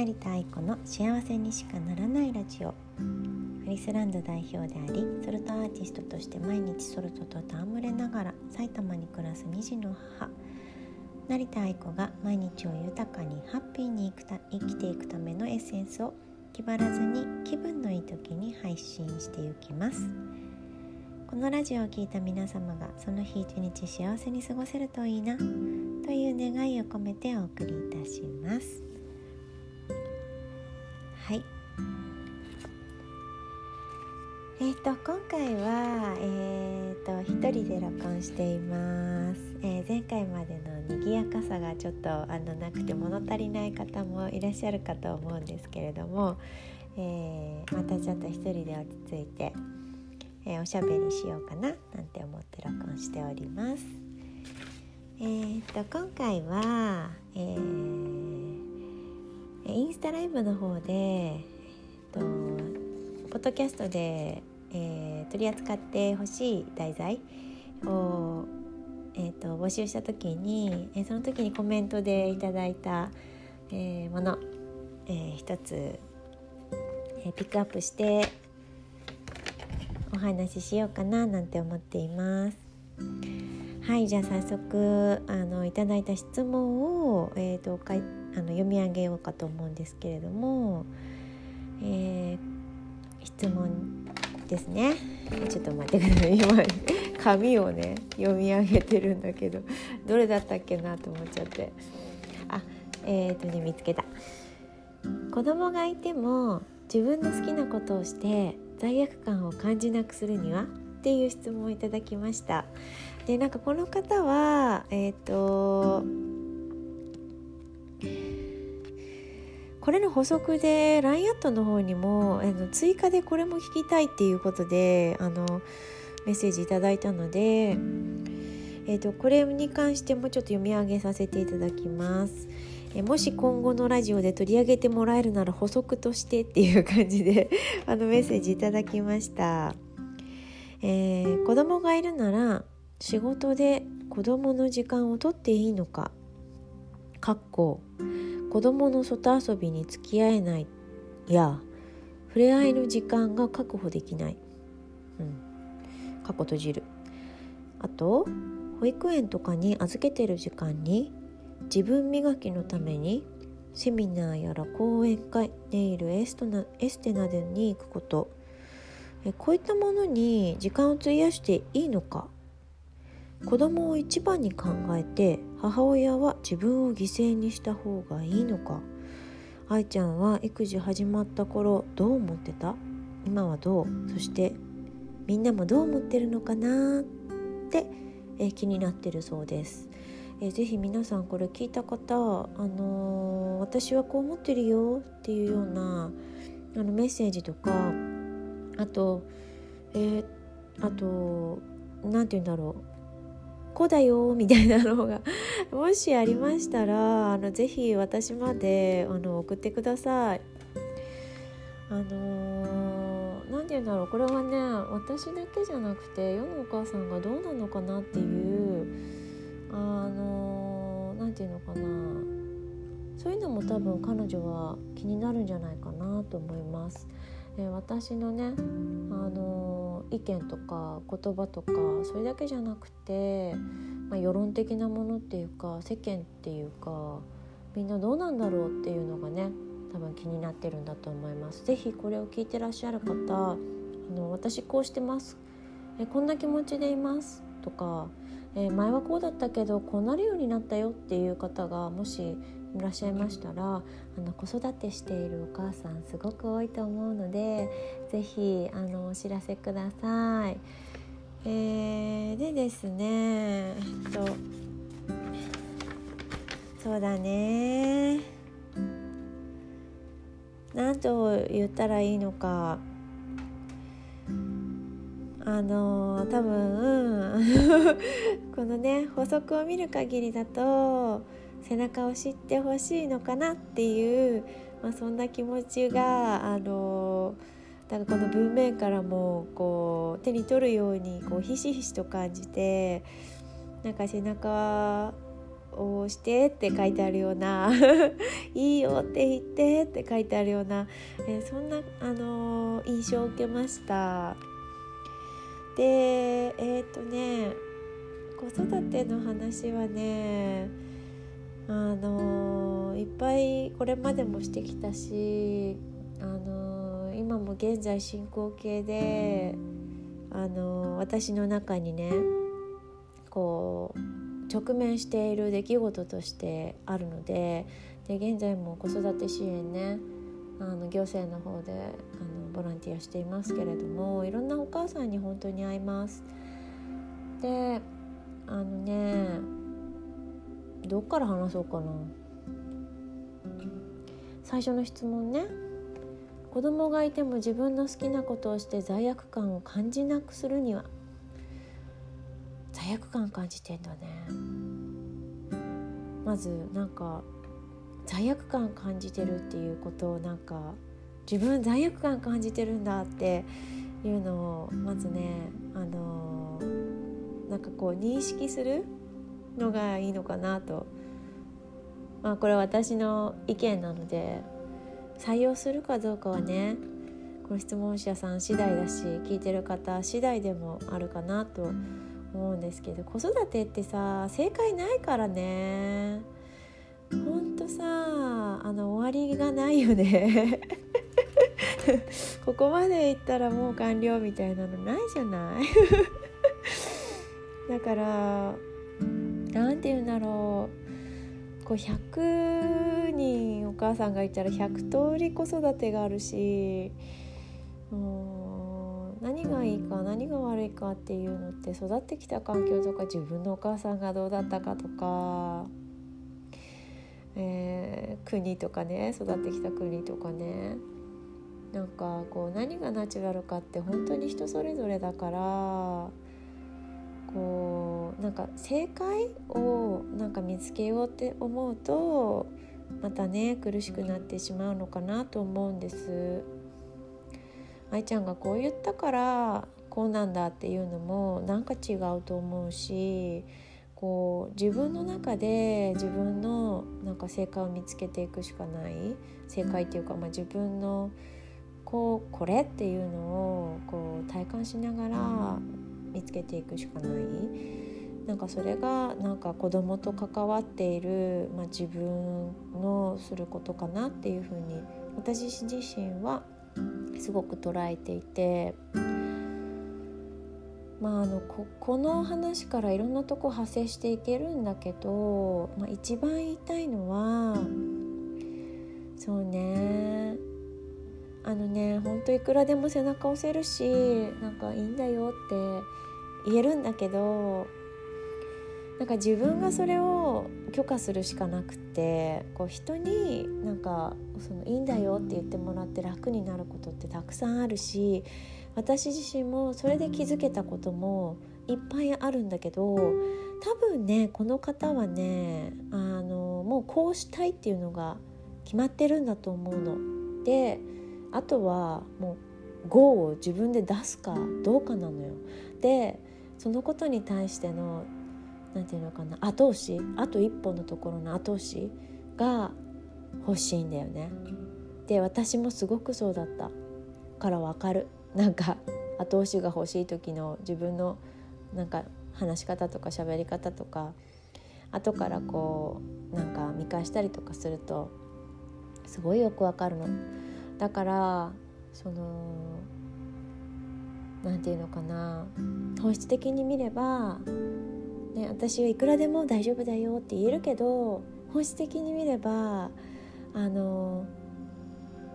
成田愛子の幸せにしかならないラジオ。アリスランド代表でありソルトアーティストとして毎日ソルトと戯れながら埼玉に暮らす2児の母。成田愛子が毎日を豊かにハッピーに生きていくためのエッセンスを気張らずに気分のいい時に配信していきます。このラジオを聴いた皆様がその日一日幸せに過ごせるといいなという願いを込めてお送りいたします。えっ、ー、と今回はえ、ー、と一人で録音しています、えー、前回までの賑やかさがちょっとあのなくて物足りない方もいらっしゃるかと思うんですけれども、えまたちょっと一人で落ち着いて、えおしゃべりしようかななんて思って録音しております。えー、っと今回は、えインスタライブの方で、えっと、ポッドキャストで、えー、取り扱ってほしい題材を、えーと、募集した時に、えー、その時にコメントでいただいた、えー、もの、えー、一つ、えー、ピックアップしてお話ししようかななんて思っています。はいじゃあ早速あのいただいた質問を、えーと、かいあの読み上げようかと思うんですけれども、えー、質問ですね。ちょっと待ってください。今紙をね読み上げてるんだけど。どれだったっけなと思っちゃって。あえっ、ー、とね見つけた。子供がいても自分の好きなことをして罪悪感を感じなくするにはっていう質問をいただきました。でなんかこの方はえっ、ー、とこれの補足で LINE アットの方にもあの追加でこれも聞きたいっていうことであのメッセージいただいたので、えーと、これに関してもちょっと読み上げさせていただきます。えもし今後のラジオで取り上げてもらえるなら補足としてっていう感じで あのメッセージいただきました。えー、子供がいるなら仕事で子供の時間をとっていいのかかっこ子供の外遊びに付き合えない。や触れ合いの時間が確保できない、うん、過去閉じる。あと保育園とかに預けてる時間に自分磨きのためにセミナーやら講演会ネイルエストなエステなどに行くこと。えこういったものに時間を費やしていいのか。子供を一番に考えて母親は自分を犠牲にした方がいいのか？愛ちゃんは育児始まった頃どう思ってた？今はどう？そしてみんなもどう思ってるのかなってえ気になってるそうです。えぜひ皆さんこれ聞いた方、あのー、私はこう思ってるよっていうようなあのメッセージとかあとえー、あと何て言うんだろう。こだよみたいなのが もしありましたらあのぜひ私まであの送ってください。あの何、て言うんだろうこれはね私だけじゃなくて世のお母さんがどうなのかなっていうあの何、て言うのかなそういうのも多分彼女は気になるんじゃないかなと思います。え、私のねあの意見とか言葉とかそれだけじゃなくて、まあ、世論的なものっていうか世間っていうかみんなどうなんだろうっていうのがね多分気になってるんだと思います。ぜひこれを聞いてらっしゃる方あの私こうしてますえこんな気持ちでいますとかえー、前はこうだったけどこうなるようになったよっていう方がもしいらっしゃいましたらあの子育てしているお母さんすごく多いと思うので是非あのお知らせください。えー、でですねえっとそうだね何と言ったらいいのかあの多分 このね補足を見る限りだと背中を知ってほしいのかなっていう、まあ、そんな気持ちがあのなんかこの文面からもこう手に取るようにこうひしひしと感じてなんか背中をしてって書いてあるような いいよって言ってって書いてあるような、えー、そんな、あのー、印象を受けました。でえっ、とね子育ての話はねあのいっぱいこれまでもしてきたしあの今も現在進行形であの私の中にねこう直面している出来事としてあるのでで現在も子育て支援ねあの行政の方であのボランティアしていますけれどもいろんなお母さんに本当に会います。であのねどっから話そうかな。最初の質問ね。子供がいても自分の好きなことをして罪悪感を感じなくするには。罪悪感感じてんだね。まずなんか罪悪感感じてるっていうことをなんか自分罪悪感感じてるんだっていうのをまずねあの、なんかこう認識するのがいいのかなと。まあこれは私の意見なので採用するかどうかはねこの質問者さん次第だし聞いてる方次第でもあるかなと思うんですけど子育てってさ正解ないからね。ほんとさあの終わりがないよね。ここまでいったらもう完了みたいなのないじゃない。だからて言うんだろう。こう100人お母さんがいたら100通り子育てがあるし何がいいか何が悪いかっていうのって育ってきた環境とか自分のお母さんがどうだったかとか、えー、国とかね育ってきた国とかね。なんかこう何がナチュラルかって本当に人それぞれだからこうなんか正解をなんか見つけようって思うとまたね苦しくなってしまうのかなと思うんです。愛ちゃんがこう言ったからこうなんだっていうのもなんか違うと思うしこう自分の中で自分のなんか正解を見つけていくしかない。正解っていうか、まあ、自分のこうこれっていうのをこう体感しながら見つけていくしかないなんかそれがなんか子供と関わっている、まあ、自分のすることかなっていうふうに私自身はすごく捉えていて。まあ、あのここの話からいろんなとこ派生していけるんだけど、まあ、一番言いたいのはそうねあのねほんといくらでも背中押せるしなんかいいんだよって言えるんだけどなんか自分がそれを許可するしかなくてこう人になんかそのいいんだよって言ってもらって楽になることってたくさんあるし私自身もそれで気づけたこともいっぱいあるんだけど多分ねこの方はねあのもうこうしたいっていうのが決まってるんだと思うの。であとはもう GO を自分で出すかどうかなのよ。でそのことに対しての何て言うのかな後押しあと一歩のところの後押しが欲しいんだよね。で私もすごくそうだったからわかる なんか後押しが欲しい時の自分のなんか話し方とか喋り方とか後からこうなんか見返したりとかするとすごいよくわかるの。だからその何て言うのかな本質的に見れば、ね、私はいくらでも大丈夫だよって言えるけど本質的に見ればあの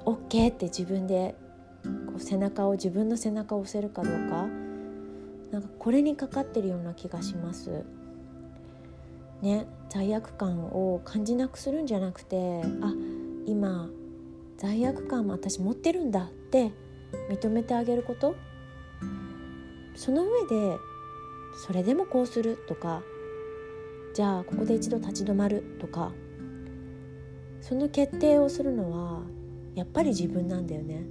OK って自分でこう背中を自分の背中を押せるかどうかなんかこれにかかってるような気がします。ね、罪悪感を感じなくするんじゃなくてあ今罪悪感も私持ってるんだって認めてあげることその上でそれでもこうするとかじゃあここで一度立ち止まるとかその決定をするのはやっぱり自分なんだよね。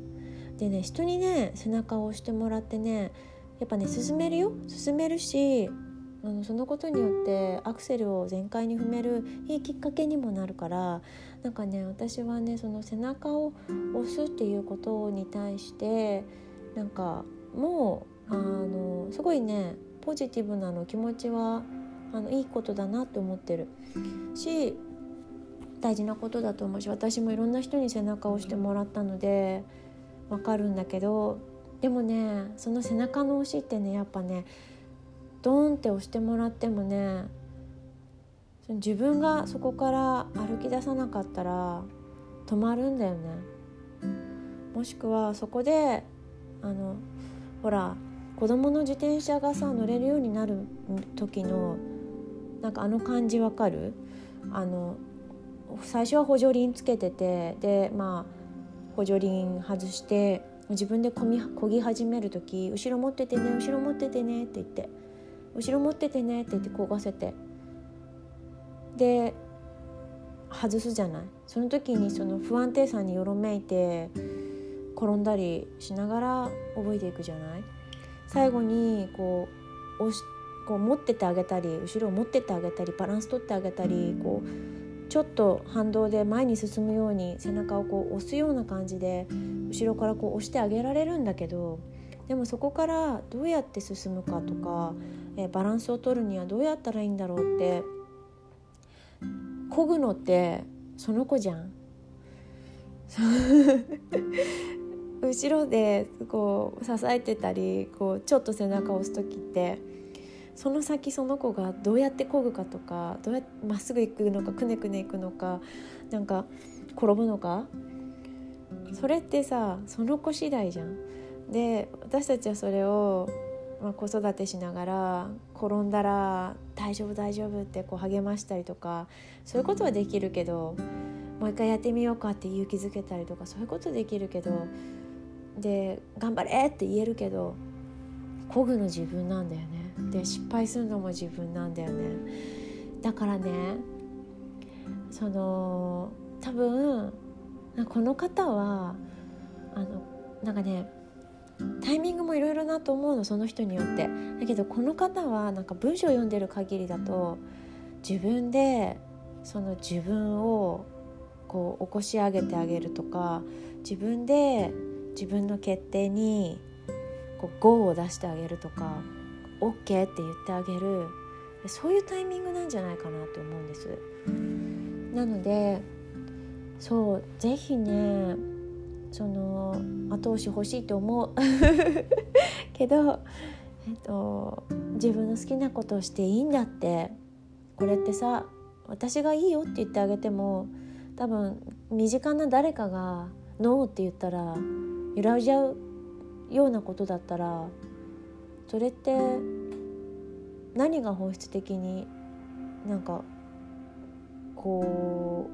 でね人にね背中を押してもらってねやっぱね進めるよ進めるしあのそのことによってアクセルを全開に踏めるいいきっかけにもなるからなんかね私はねその背中を押すっていうことに対してなんかもうあのすごいねポジティブなの気持ちはあのいいことだなって思ってる。し大事なことだと思うし私もいろんな人に背中を押してもらったのでわかるんだけどでもねその背中の押しってねやっぱねドーンって押してもらってもね自分がそこから歩き出さなかったら止まるんだよね。もしくはそこであのほら子供の自転車がさ乗れるようになる時のなんかあの感じわかる？あの最初は補助輪つけててでまあ補助輪外して自分でこぎ始める時後ろ持っててね後ろ持っててねって言って後ろ持っててねって言ってこがせてで外すじゃない？その時にその不安定さによろめいて転んだりしながら覚えていくじゃない？最後にこう押しこう持ってってあげたり後ろを持ってってあげたりバランス取ってあげたりこうちょっと反動で前に進むように背中をこう押すような感じで後ろからこう押してあげられるんだけどでもそこからどうやって進むかとか、えバランスを取るにはどうやったらいいんだろうって漕ぐのってその子じゃん。後ろでこう支えてたりこうちょっと背中を押す時ってその先その子がどうやって漕ぐかとかどうやってまっすぐ行くのかくねくね行くのかなんか転ぶのかそれってさその子次第じゃん。で私たちはそれを、まあ、子育てしながら転んだら「大丈夫大丈夫」ってこう励ましたりとかそういうことはできるけどもう一回やってみようかって勇気づけたりとかそういうことできるけどで「頑張れ!」って言えるけどこぐの自分なんだよねで失敗するのも自分なんだよねだからねその多分この方はあのなんかねタイミングもいろいろなと思うのその人によってだけどこの方はなんか文章を読んでる限りだと自分でその自分をこう起こし上げてあげるとか自分で自分の決定にこう GO を出してあげるとか OK って言ってあげるそういうタイミングなんじゃないかなと思うんです。なのでそうぜひねその後押し欲しいと思う。けど、えっと、自分の好きなことをしていいんだって。これってさ私がいいよって言ってあげても多分身近な誰かがノーって言ったら揺らいじゃうようなことだったらそれって何が本質的になんかこ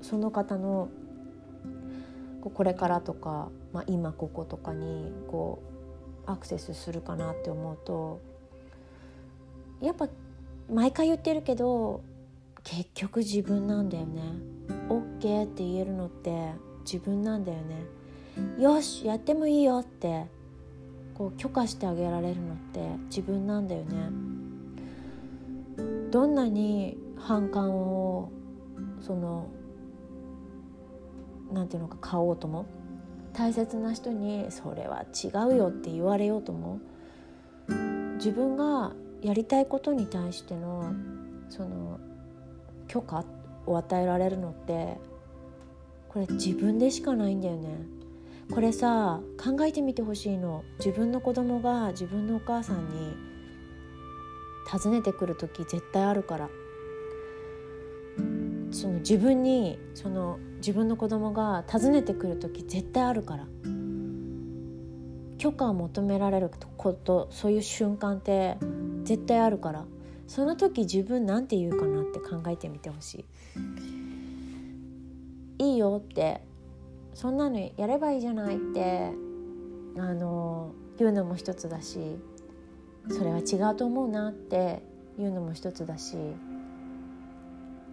うその方のこれからとか、まあ、今こことかにこうアクセスするかなって思うとやっぱ毎回言ってるけど結局自分なんだよね。OK って言えるのって自分なんだよね。よしやってもいいよってこう許可してあげられるのって自分なんだよね。どんなに反感をそのなんていうのか買おうとも。大切な人にそれは違うよって言われようとも。自分がやりたいことに対してのその許可を与えられるのってこれ自分でしかないんだよね。これさ考えてみてほしいの。自分の子供が自分のお母さんに訪ねてくる時絶対あるから。その自分にその自分の子供が訪ねてくる時絶対あるから。許可を求められることそういう瞬間って絶対あるから。その時自分なんて言うかなって考えてみてほしい。いいよって。そんなのやればいいじゃないって。あの言うのも一つだし。それは違うと思うなって。言うのも一つだし。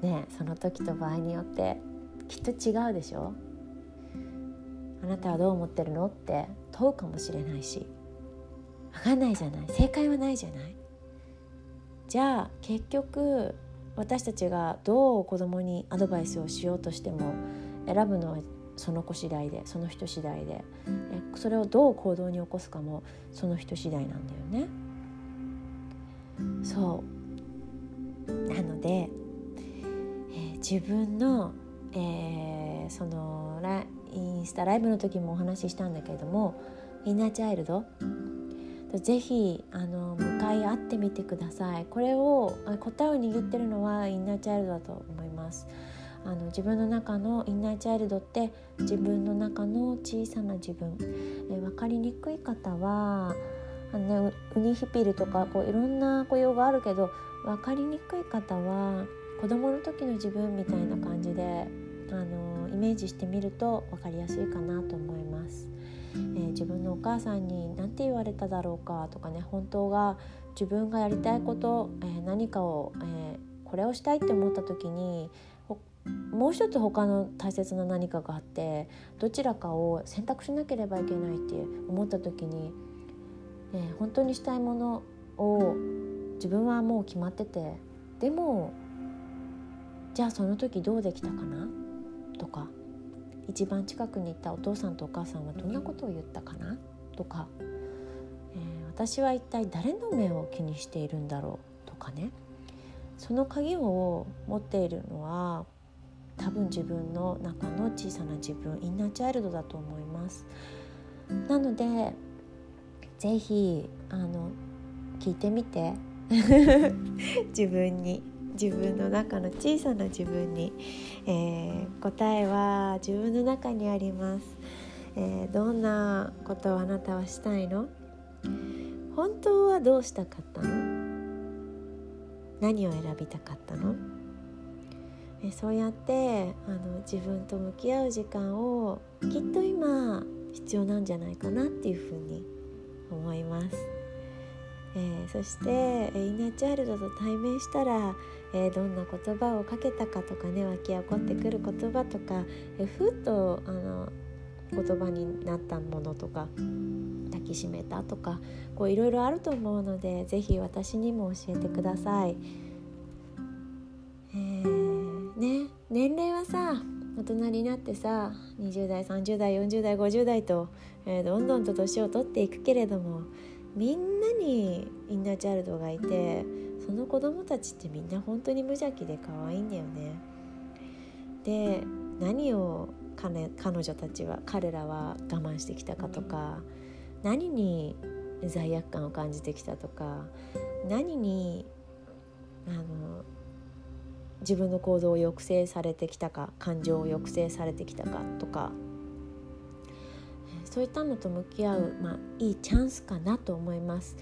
ねその時と場合によってきっと違うでしょ？あなたはどう思ってるの？って問うかもしれないし。分かんないじゃない？正解はないじゃない？じゃあ結局私たちがどう子供にアドバイスをしようとしても選ぶのはその子次第でその人次第で。それをどう行動に起こすかもその人次第なんだよね。そう。なので、えー、自分の、えー、そのインスタライブの時もお話ししたんだけれどもインナーチャイルドぜひあの向かい合ってみてください。これを答えを握ってるのはインナーチャイルドだと思います。あの自分の中のインナーチャイルドって自分の中の小さな自分。え分かりにくい方はあの、ね、ウニヒピルとかこういろんな雇用があるけど分かりにくい方は子供の時の自分みたいな感じであのイメージしてみると分かりやすいかなと思います。えー、自分のお母さんに何て言われただろうかとかね本当が自分がやりたいこと、えー、何かを、えー、これをしたいって思った時にもう一つ他の大切な何かがあってどちらかを選択しなければいけないって思った時に、えー、本当にしたいものを自分はもう決まっててでもじゃあその時どうできたかな？とか一番近くにいたお父さんとお母さんはどんなことを言ったかな？とか、えー、私は一体誰の目を気にしているんだろう？とかね。その鍵を持っているのは多分自分の中の小さな自分インナーチャイルドだと思います。なので是非あの聞いてみて。自分に。自分の中の小さな自分に、えー、答えは自分の中にあります、えー、どんなことをあなたはしたいの？本当はどうしたかったの？何を選びたかったの？えそうやってあの自分と向き合う時間をきっと今必要なんじゃないかなっていうふうに思います。えー、そしてえイナーチャイルドと対面したら、えー、どんな言葉をかけたかとかね湧き起こってくる言葉とか、えー、ふっとあの言葉になったものとか抱きしめたとかこういろいろあると思うので是非私にも教えてください。えー、ね年齢はさ大人になってさ20代30代40代50代と、えー、どんどんと年を取っていくけれどもみんなにインナーチャイルドがいてその子供たちってみんな本当に無邪気で可愛いんだよね。で何を彼女たちは彼らは我慢してきたかとか何に罪悪感を感じてきたとか何にあの自分の行動を抑制されてきたか感情を抑制されてきたかとかそういったのと向き合う、まあ、いいチャンスかなと思います。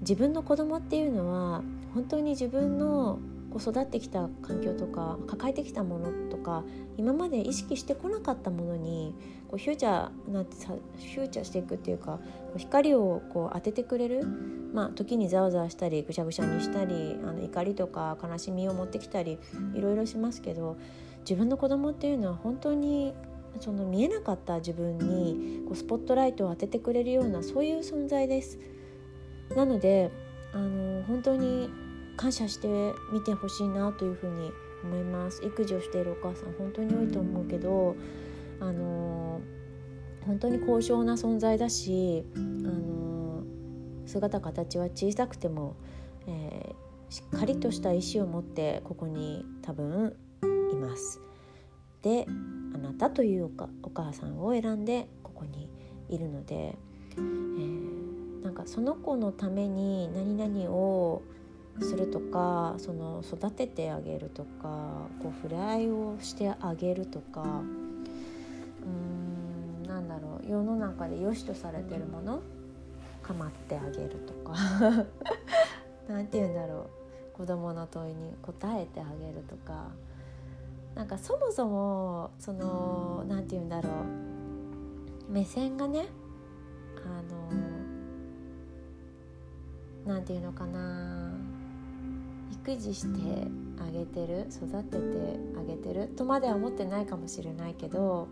自分の子供っていうのは本当に自分のこう育ってきた環境とか抱えてきたものとか今まで意識してこなかったものにこうフューチャーなてフューチャーしていくっていうか光をこう当ててくれる、まあ、時にざわざわしたりぐしゃぐしゃにしたりあの怒りとか悲しみを持ってきたりいろいろしますけど自分の子供っていうのは本当にその見えなかった自分にこうスポットライトを当ててくれるようなそういう存在です。なのであの本当に感謝してみてほしいなというふうに思います育児をしているお母さん本当に多いと思うけどあの本当に高尚な存在だしあの姿形は小さくても、えー、しっかりとした意志を持ってここに多分います。であなたというお母さんを選んでここにいるので、えー、なんかその子のために何々をするとかその育ててあげるとかこう触れ合いをしてあげるとかうーんなんだろう世の中で良しとされてるもの構ってあげるとか。何て言うんだろう子供の問いに答えてあげるとかなんかそもそもその何て言うんだろう。目線がねあの何て言うのかな。育児してあげてる育ててあげてる。とまでは思ってないかもしれないけど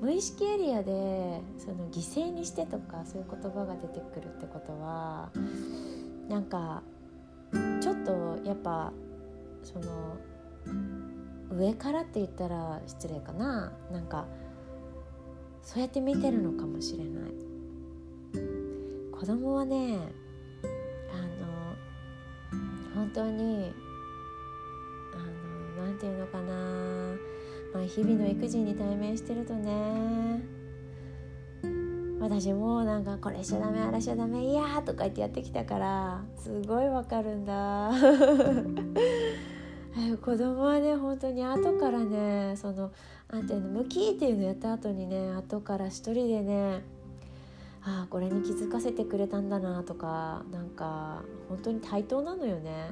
無意識エリアでその犠牲にしてとかそういう言葉が出てくるってことはなんかちょっとやっぱその上からって言ったら失礼かな。なんかそうやって見てるのかもしれない。子供はねあの本当にあのなんていうのかな、まあ、日々の育児に対面してるとね私もなんかこれしちゃダメあれしちゃダメいやとか言ってやってきたからすごいわかるんだ。子供はね本当に後からねそのなんていうのムキっていうのやった後にね後から一人でねああこれに気づかせてくれたんだなとかなんか本当に対等なのよね。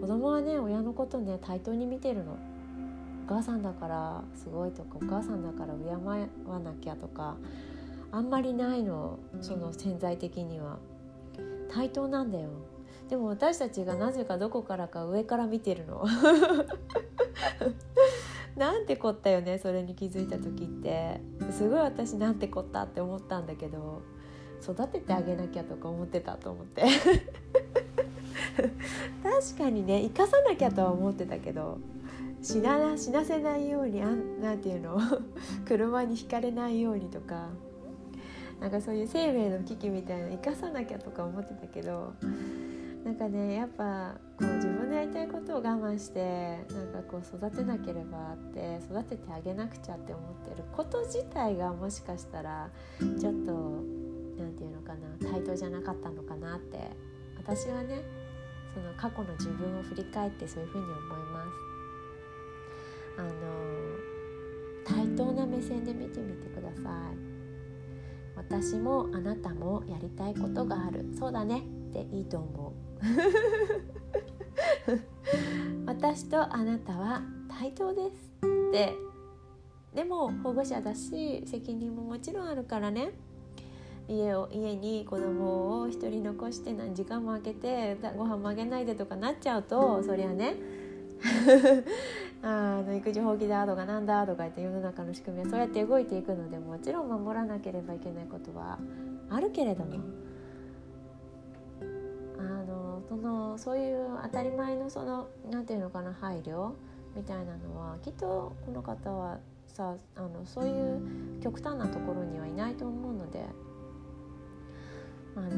子供はね親のことね対等に見てるの。お母さんだからすごいとかお母さんだから敬わなきゃとかあんまりないのその潜在的には。対等なんだよ。でも私たちがなぜかどこからか上から見てるの。なんてこったよねそれに気づいた時って。すごい私なんてこったって思ったんだけど。育ててあげなきゃとか思ってたと思って。確かにね生かさなきゃとは思ってたけど。死な死なせないようにあんなんていうの？車にひかれないようにとか。なんかそういう生命の危機みたいな生かさなきゃとか思ってたけどなんかねやっぱこう自分のやりたいことを我慢してなんかこう育てなければって育ててあげなくちゃって思ってること自体がもしかしたらちょっと何て言うのかな対等じゃなかったのかなって私はねその過去の自分を振り返ってそういうふうに思います。あの対等な目線で見てみてください。私もあなたもやりたいことがあるそうだねっていいと思う私とあなたは対等です。ってでも保護者だし責任ももちろんあるからね。家を家に子供を一人残して何時間も空けてご飯もあげないでとかなっちゃうとそりゃね。あの育児放棄だとかなんだとか言って世の中の仕組みはそうやって動いていくのでもちろん守らなければいけないことはあるけれども。そのそういう当たり前のその何て言うのかな配慮みたいなのはきっとこの方はさあのそういう極端なところにはいないと思うのであの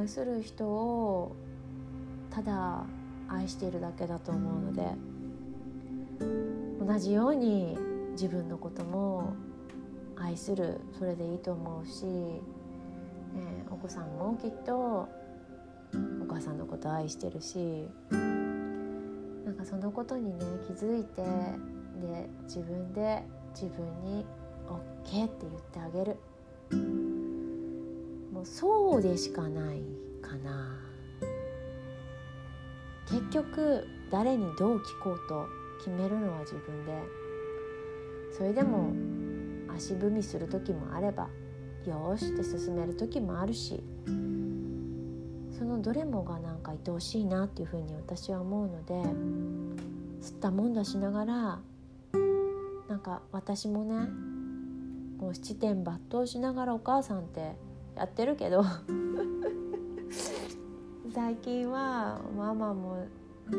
愛する人をただ愛しているだけだと思うので同じように自分のことも愛するそれでいいと思うし、ね、お子さんもきっと母さんのこと愛してるしなんかそのことにね気づいてで自分で自分に OK って言ってあげる。もうそうでしかないかな。結局誰にどう聞こうと決めるのは自分で。それでも足踏みする時もあればよしって進める時もあるし。そのどれもがなんか愛おしいなっていうふうに私は思うので吸ったもんだしながらなんか私もねもう七点抜刀しながらお母さんってやってるけど 最近はママもお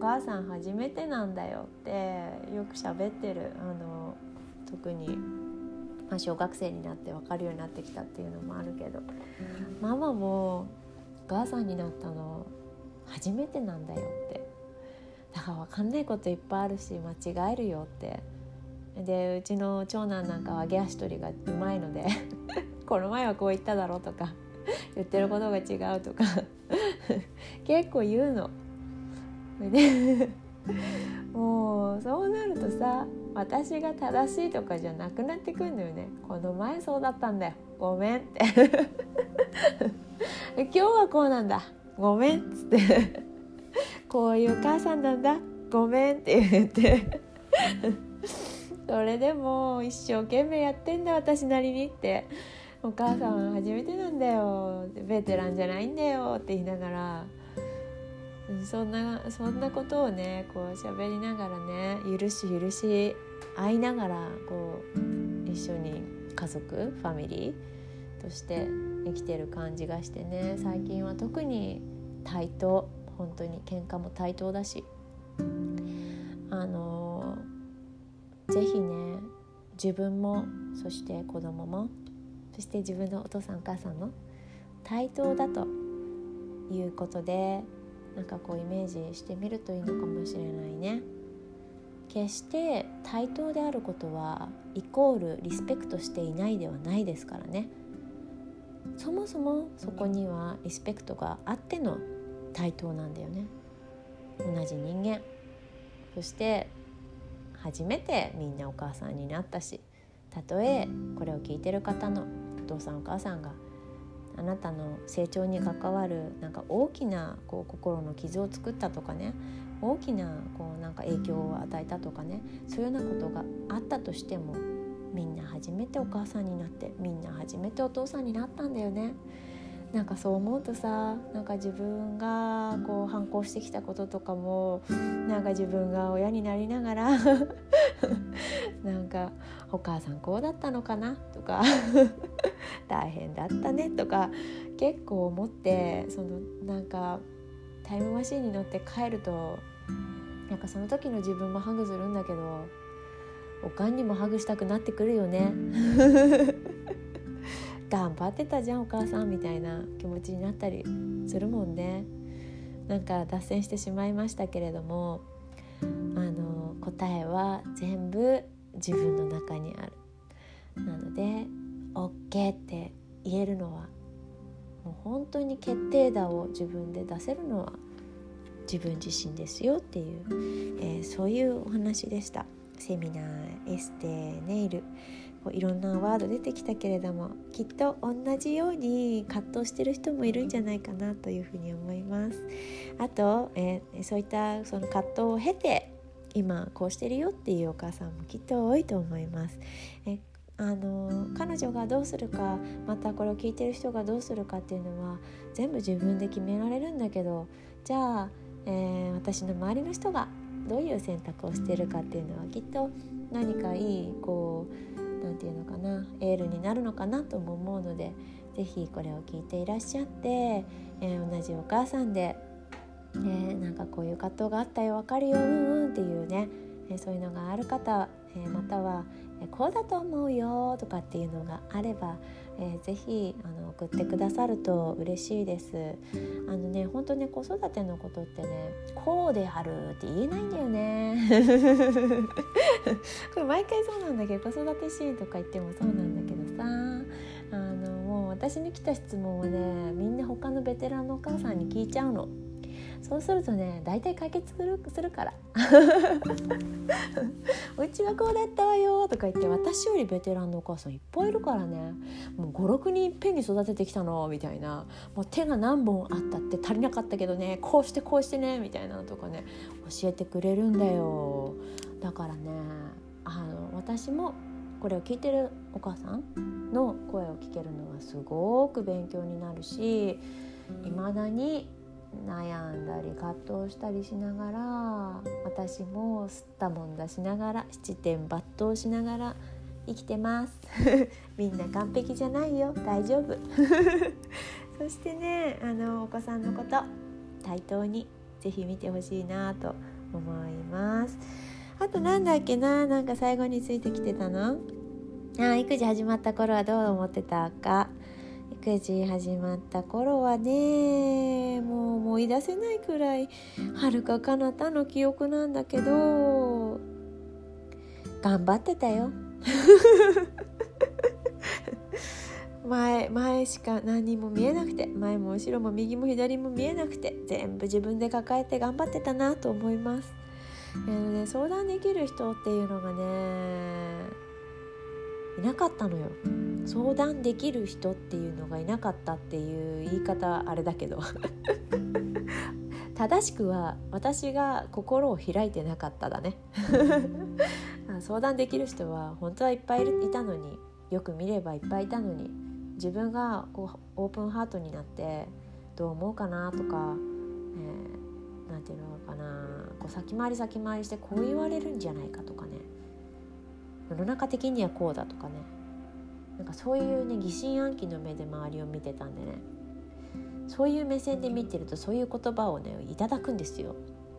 母さん初めてなんだよってよく喋ってるあの特に、まあ、小学生になって分かるようになってきたっていうのもあるけどママも母さんになったの初めてなんだよって。だから分かんないこといっぱいあるし間違えるよって。でうちの長男なんかは揚げ足取りがうまいのでこの前はこう言っただろうとか言ってることが違うとか結構言うの。でもうそうなるとさ私が正しいとかじゃなくなってくるのよね。この前そうだったんだよ。ごめんって。今日はこうなんだ。ごめんっつって。こういう母さんなんだ。ごめんって言って。それでも一生懸命やってんだ。私なりにって。お母さんは初めてなんだよ。ベテランじゃないんだよ。って言いながら。そんなそんなことをねこう喋りながらね許し許し会いながらこう一緒に家族ファミリーとして生きてる感じがしてね最近は特に対等本当に喧嘩も対等だし。あの是非ね自分もそして子供もそして自分のお父さんお母さんも対等だということでなんかこうイメージしてみるといいのかもしれないね。決して対等であることはイコールリスペクトしていないではないですからねそもそもそこにはリスペクトがあっての対等なんだよね。同じ人間。そして初めてみんなお母さんになったしたとえこれを聞いてる方のお父さんお母さんがあなたの成長に関わるなんか大きなこう心の傷を作ったとかね大きなこうなんか影響を与えたとかねそういうようなことがあったとしてもみんな初めてお母さんになってみんな初めてお父さんになったんだよね。なんかそう思うとさなんか自分がこう反抗してきたこととかもなんか自分が親になりながら なんか「お母さんこうだったのかな?」とか「大変だったね」とか結構思ってそのなんかタイムマシンに乗って帰るとなんかその時の自分もハグするんだけどおかんにもハグしたくなってくるよね。頑張ってたじゃんお母さんみたいな気持ちになったりするもんね。なんか脱線してしまいましたけれどもあの答えは全部自分の中にある。なので OK って言えるのはもう本当に決定打を自分で出せるのは自分自身ですよっていう、えー、そういうお話でしたセミナーエステネイルこういろんなワード出てきたけれどもきっと同じように葛藤してる人もいるんじゃないかなというふうに思いますあと、えー、そういったその葛藤を経て今こうしてるよっていうお母さんもきっと多いと思います。えあの彼女がどうするかまたこれを聞いてる人がどうするかっていうのは全部自分で決められるんだけどじゃあ、えー、私の周りの人がどういう選択をしてるかっていうのはきっと何かいいこう何て言うのかなエールになるのかなとも思うので是非これを聞いていらっしゃって、えー、同じお母さんで、えー、なんかこういう葛藤があったよ分かるようんうんっていうね、えー、そういうのがある方、えまたはこうだと思うよとかっていうのがあれば、えー、ぜひあの送ってくださると嬉しいです。あのね本当ね子育てのことってねこうであるって言えないんだよね。これ毎回そうなんだけど子育て支援とか言ってもそうなんだけどさ。あのもう私に来た質問はねみんな他のベテランのお母さんに聞いちゃうの。そうするとね大体解決するから「うちはこうだったわよ」とか言って私よりベテランのお母さんいっぱいいるからね。もう56人いっぺんに育ててきたのみたいな。もう手が何本あったって足りなかったけどねこうしてこうしてねみたいなのとかね教えてくれるんだよ。だからねあの私もこれを聞いてるお母さんの声を聞けるのはすごく勉強になるしいまだに悩んだり葛藤したりしながら私も吸ったもんだしながら七点抜刀しながら生きてます。みんな完璧じゃないよ。大丈夫。そしてねあのお子さんのこと対等に是非見てほしいなと思います。あとなんだっけななんか最後についてきてたの？あ育児始まった頃はどう思ってたか。育児始まった頃はねもう思い出せないくらいはるか彼方の記憶なんだけど頑張ってたよ 前前しか何も見えなくて前も後ろも右も左も見えなくて全部自分で抱えて頑張ってたなと思います。えーね、相談できる人っていうのがねいなかったのよ。相談できる人っていうのがいなかったっていう言い方あれだけど。正しくは私が心を開いてなかっただね。相談できる人は本当はいっぱいいたのによく見ればいっぱいいたのに自分がこうオープンハートになってどう思うかなとか、えー、なんていうのかなこう先回り先回りしてこう言われるんじゃないかとかね。世の中的にはこうだとかね。なんかそういうね疑心暗鬼の目で周りを見てたんでね。そういう目線で見てるとそういう言葉をねいただくんですよ。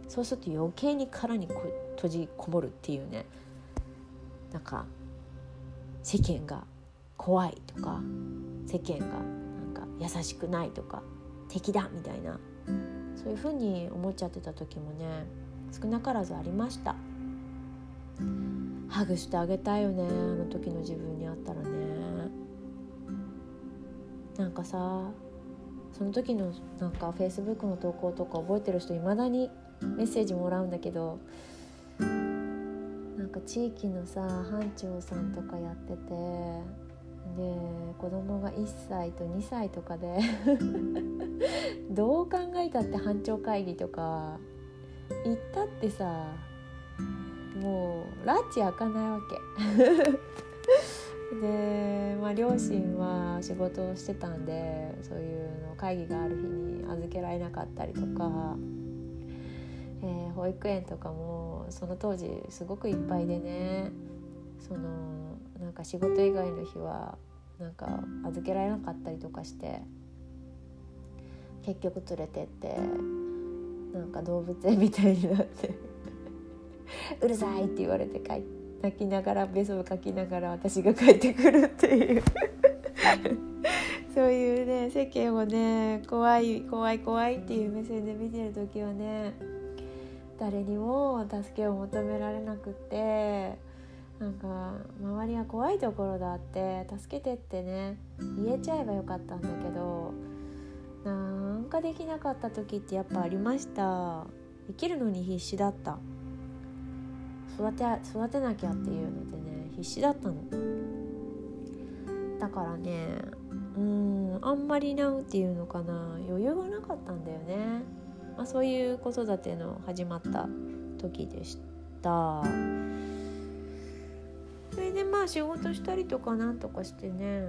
そうすると余計に殻に閉じこもるっていうね。なんか世間が怖いとか世間がなんか優しくないとか敵だみたいな。そういうふうに思っちゃってた時もね少なからずありました。ハグしてあげたいよねあの時の自分に会ったらね。なんかさその時のなんかフェイスブックの投稿とか覚えてる人いまだにメッセージもらうんだけどなんか地域のさ班長さんとかやっててで子供が1歳と2歳とかで どう考えたって班長会議とか行ったってさもう拉致開かないわけ。で、まあ、両親は仕事をしてたんでそういうの会議がある日に預けられなかったりとか、えー、保育園とかもその当時すごくいっぱいでねそのなんか仕事以外の日はなんか預けられなかったりとかして結局連れてってなんか動物園みたいになって。うるさいって言われて帰泣きながらベソをかきながら私が帰ってくるっていう。そういうね世間をね怖い怖い怖いっていう目線で見てる時はね誰にも助けを求められなくってなんか周りは怖いところだって助けてってね言えちゃえばよかったんだけどなんかできなかった時ってやっぱありました。生きるのに必死だった。育て育てなきゃっていうのでね必死だったの。だからねうんあんまりなんていうのかな余裕がなかったんだよね、まあ、そういう子育ての始まった時でした。それでまあ仕事したりとかなんとかしてね。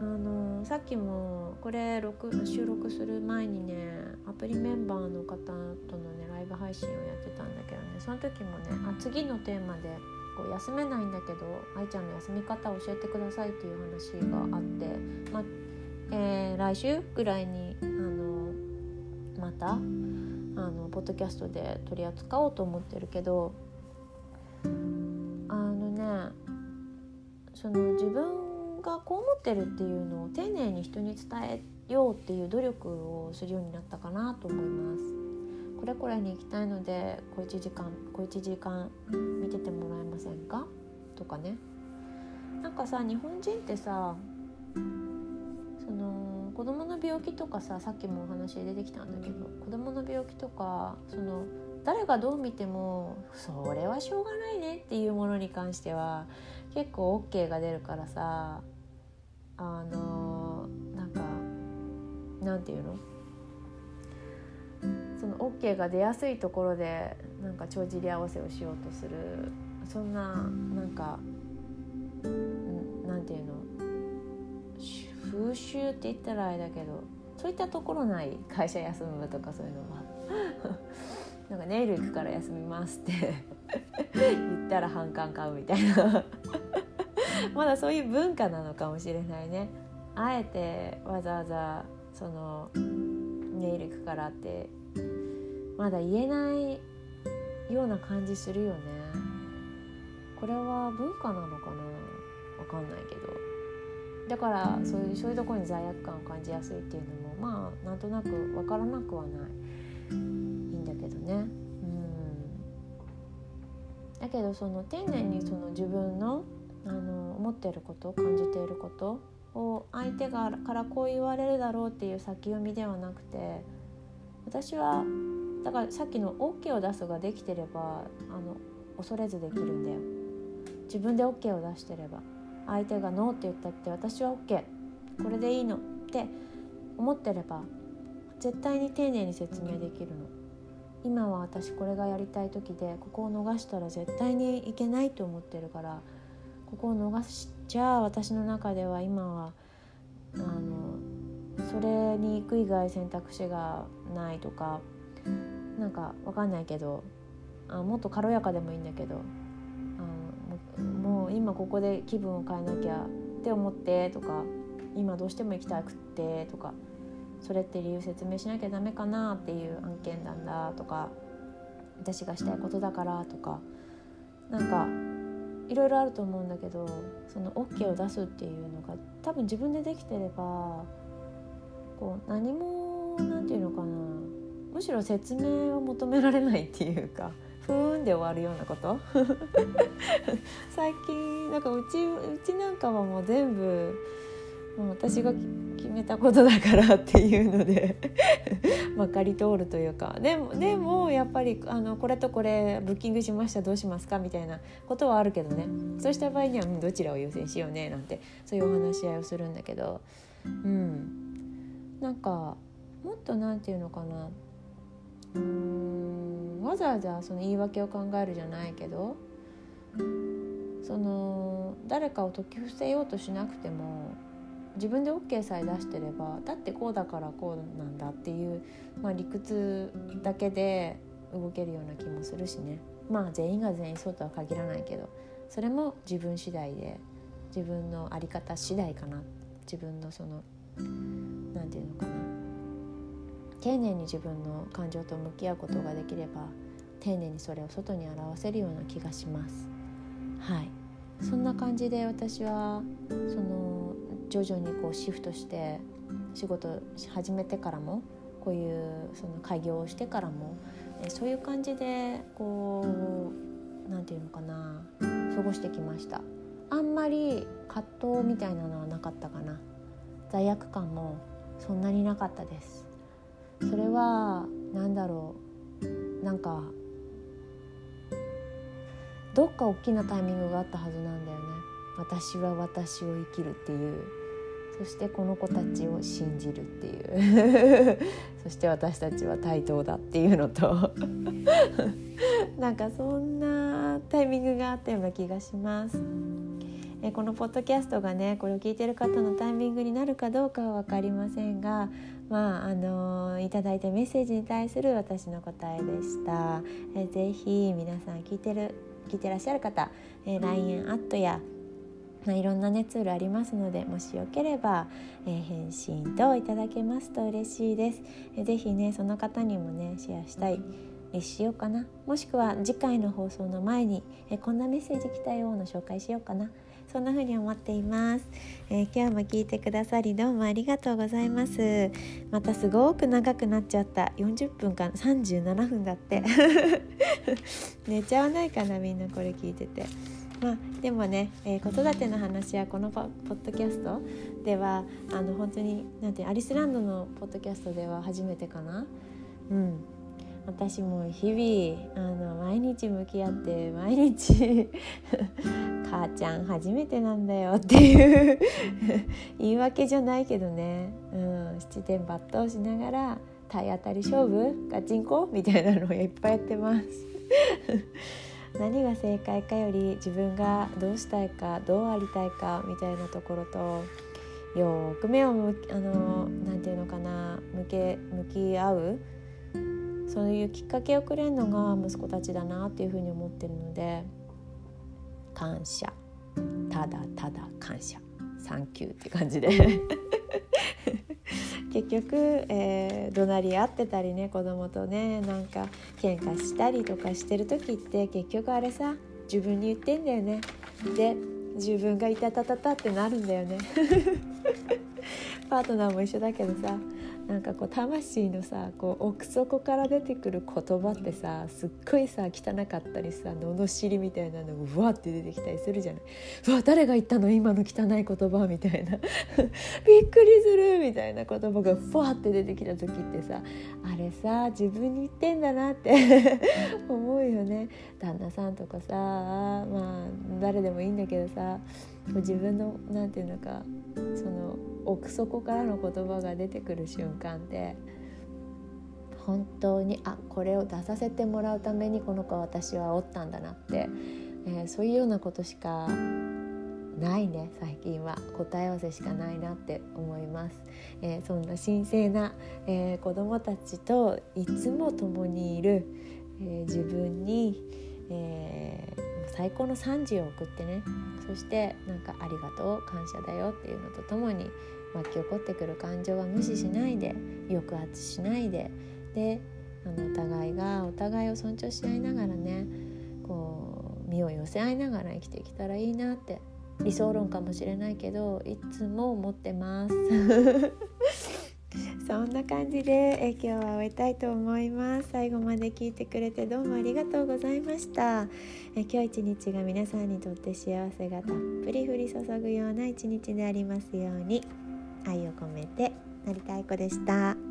あのさっきもこれ収録する前にねアプリメンバーの方とのねブ配信をやってたんだけどね。その時もねあ次のテーマでこう休めないんだけど愛ちゃんの休み方を教えてくださいっていう話があって、まえー、来週ぐらいにあのまたあのポッドキャストで取り扱おうと思ってるけどあのねその自分がこう思ってるっていうのを丁寧に人に伝えようっていう努力をするようになったかなと思いますこれこれに行きたいので小1時間小1時間見ててもらえませんか？とかね。なんかさ日本人ってさその子供の病気とかささっきもお話出てきたんだけど子供の病気とかその誰がどう見てもそれはしょうがないねっていうものに関しては結構 OK が出るからさあのなんかなんていうの？その OK が出やすいところでなんか帳尻合わせをしようとする。そんななんかなんていうの？風習って言ったらあれだけどそういったところない会社休むとかそういうのは。なんかネイル行くから休みますって。言ったら反感買うみたいな。まだそういう文化なのかもしれないね。あえてわざわざそのネイル行くからってまだ言えないような感じするよね。これは文化なのかな？わかんないけど。だからそういうそういうところに罪悪感を感じやすいっていうのもまあなんとなく分からなくはない。いいんだけどね。うん。だけどその丁寧にその自分のあの思ってること感じていることを相手がからこう言われるだろうっていう先読みではなくて私はだからさっきの OK を出すができてればあの恐れずできるんだよ。自分で OK を出してれば。相手がノーって言ったって私は OK これでいいのって思ってれば絶対に丁寧に説明できるの。今は私これがやりたい時でここを逃したら絶対にいけないと思ってるからここを逃しちゃあ私の中では今はあのそれに行く以外選択肢がないとかなんかわかんないけどあもっと軽やかでもいいんだけどあもう今ここで気分を変えなきゃって思ってとか今どうしても行きたくってとかそれって理由説明しなきゃダメかなっていう案件なんだとか私がしたいことだからとかなんかいろいろあると思うんだけどその OK を出すっていうのが多分自分でできてればこう何も何て言うのかなむしろ説明を求められないっていうか ふーんで終わるようなこと？最近なんかうちうちなんかはもう全部もう私が決めたことだからっていうので まかり通るというか。でもでもやっぱりあのこれとこれブッキングしましたどうしますかみたいなことはあるけどね。そうした場合には、うん、どちらを優先しようねなんてそういうお話し合いをするんだけど。うん。なんかもっと何て言うのかな。んわざわざその言い訳を考えるじゃないけどその誰かを解き伏せようとしなくても自分で OK さえ出してればだってこうだからこうなんだっていう、まあ、理屈だけで動けるような気もするしね。まあ全員が全員そうとは限らないけどそれも自分次第で自分の在り方次第かな。自分のその何て言うのかな。丁寧に自分の感情と向き合うことができれば丁寧にそれを外に表せるような気がします。はい。そんな感じで私はその徐々にこうシフトして仕事始めてからもこういうその開業をしてからもそういう感じでこう何て言うのかな過ごしてきました。あんまり葛藤みたいなのはなかったかな。罪悪感もそんなになかったです。それは何だろう。なんかどっか大きなタイミングがあったはずなんだよね。私は私を生きるっていう。そしてこの子たちを信じるっていう。そして私たちは対等だっていうのと。なんかそんなタイミングがあったような気がします。えこのポッドキャストがねこれを聞いてる方のタイミングになるかどうかは分かりませんがまああのいただいたメッセージに対する私の答えでした。えぜひ皆さん聞いてる聞いてらっしゃる方、え LINE アットやまあ、いろんなねツールありますのでもしよければ、えー、返信等いただけますと嬉しいです。えー、ぜひねその方にもねシェアしたいしようかなもしくは次回の放送の前に、えー、こんなメッセージ来たよの紹介しようかなそんな風に思っています、えー、今日も聞いてくださりどうもありがとうございます。またすごく長くなっちゃった。40分間37分だって。寝ちゃわないかなみんなこれ聞いてて。まあ、でもね、えー、子育ての話はこのポッドキャストではあの本当になんてアリスランドのポッドキャストでは初めてかな。うん。私も日々あの毎日向き合って毎日 母ちゃん初めてなんだよっていう言い訳じゃないけどね、うん、七点抜刀しながら体当たり勝負ガチンコみたいなのをいっぱいやってます。何が正解かより自分がどうしたいかどうありたいかみたいなところとよく目を向あのなんていうのかな向け向き合うそういうきっかけをくれるのが息子たちだなっていうふうに思ってるので感謝。ただただ感謝。サンキューって感じで。結局、えー、怒鳴り合ってたりね子供とねなんか喧嘩したりとかしてる時って結局あれさ自分に言ってんだよね。で自分がいたたたたってなるんだよね。パートナーも一緒だけどさなんかこう魂のさこう奥底から出てくる言葉ってさすっごいさ汚かったりさ罵りみたいなのがふわって出てきたりするじゃない。うわ誰が言ったの？今の汚い言葉みたいな。びっくりするみたいな言葉がふわって出てきた時ってさあれさ自分に言ってんだなって思 よね。旦那さんとかさまあ誰でもいいんだけどさ自分の何て言うのかその奥底からの言葉が出てくる瞬間って本当にあこれを出させてもらうためにこの子は私はおったんだなって、えー、そういうようなことしかないね最近は。答え合わせしかないなって思います、えー、そんな神聖な、えー、子どもたちといつも共にいる、え自分に、えー最高の賛辞を送ってね。そしてなんかありがとう感謝だよっていうのとともに、湧き起こってくる感情は無視しないで抑圧しないで。であのお互いがお互いを尊重し合いながらねこう身を寄せ合いながら生きてきたらいいなって。理想論かもしれないけどいつも思ってます。そんな感じでえ今日は終えたいと思います。最後まで聞いてくれてどうもありがとうございました。え今日一日が皆さんにとって幸せがたっぷり降り注ぐような一日でありますように。愛を込めて成田愛子でした。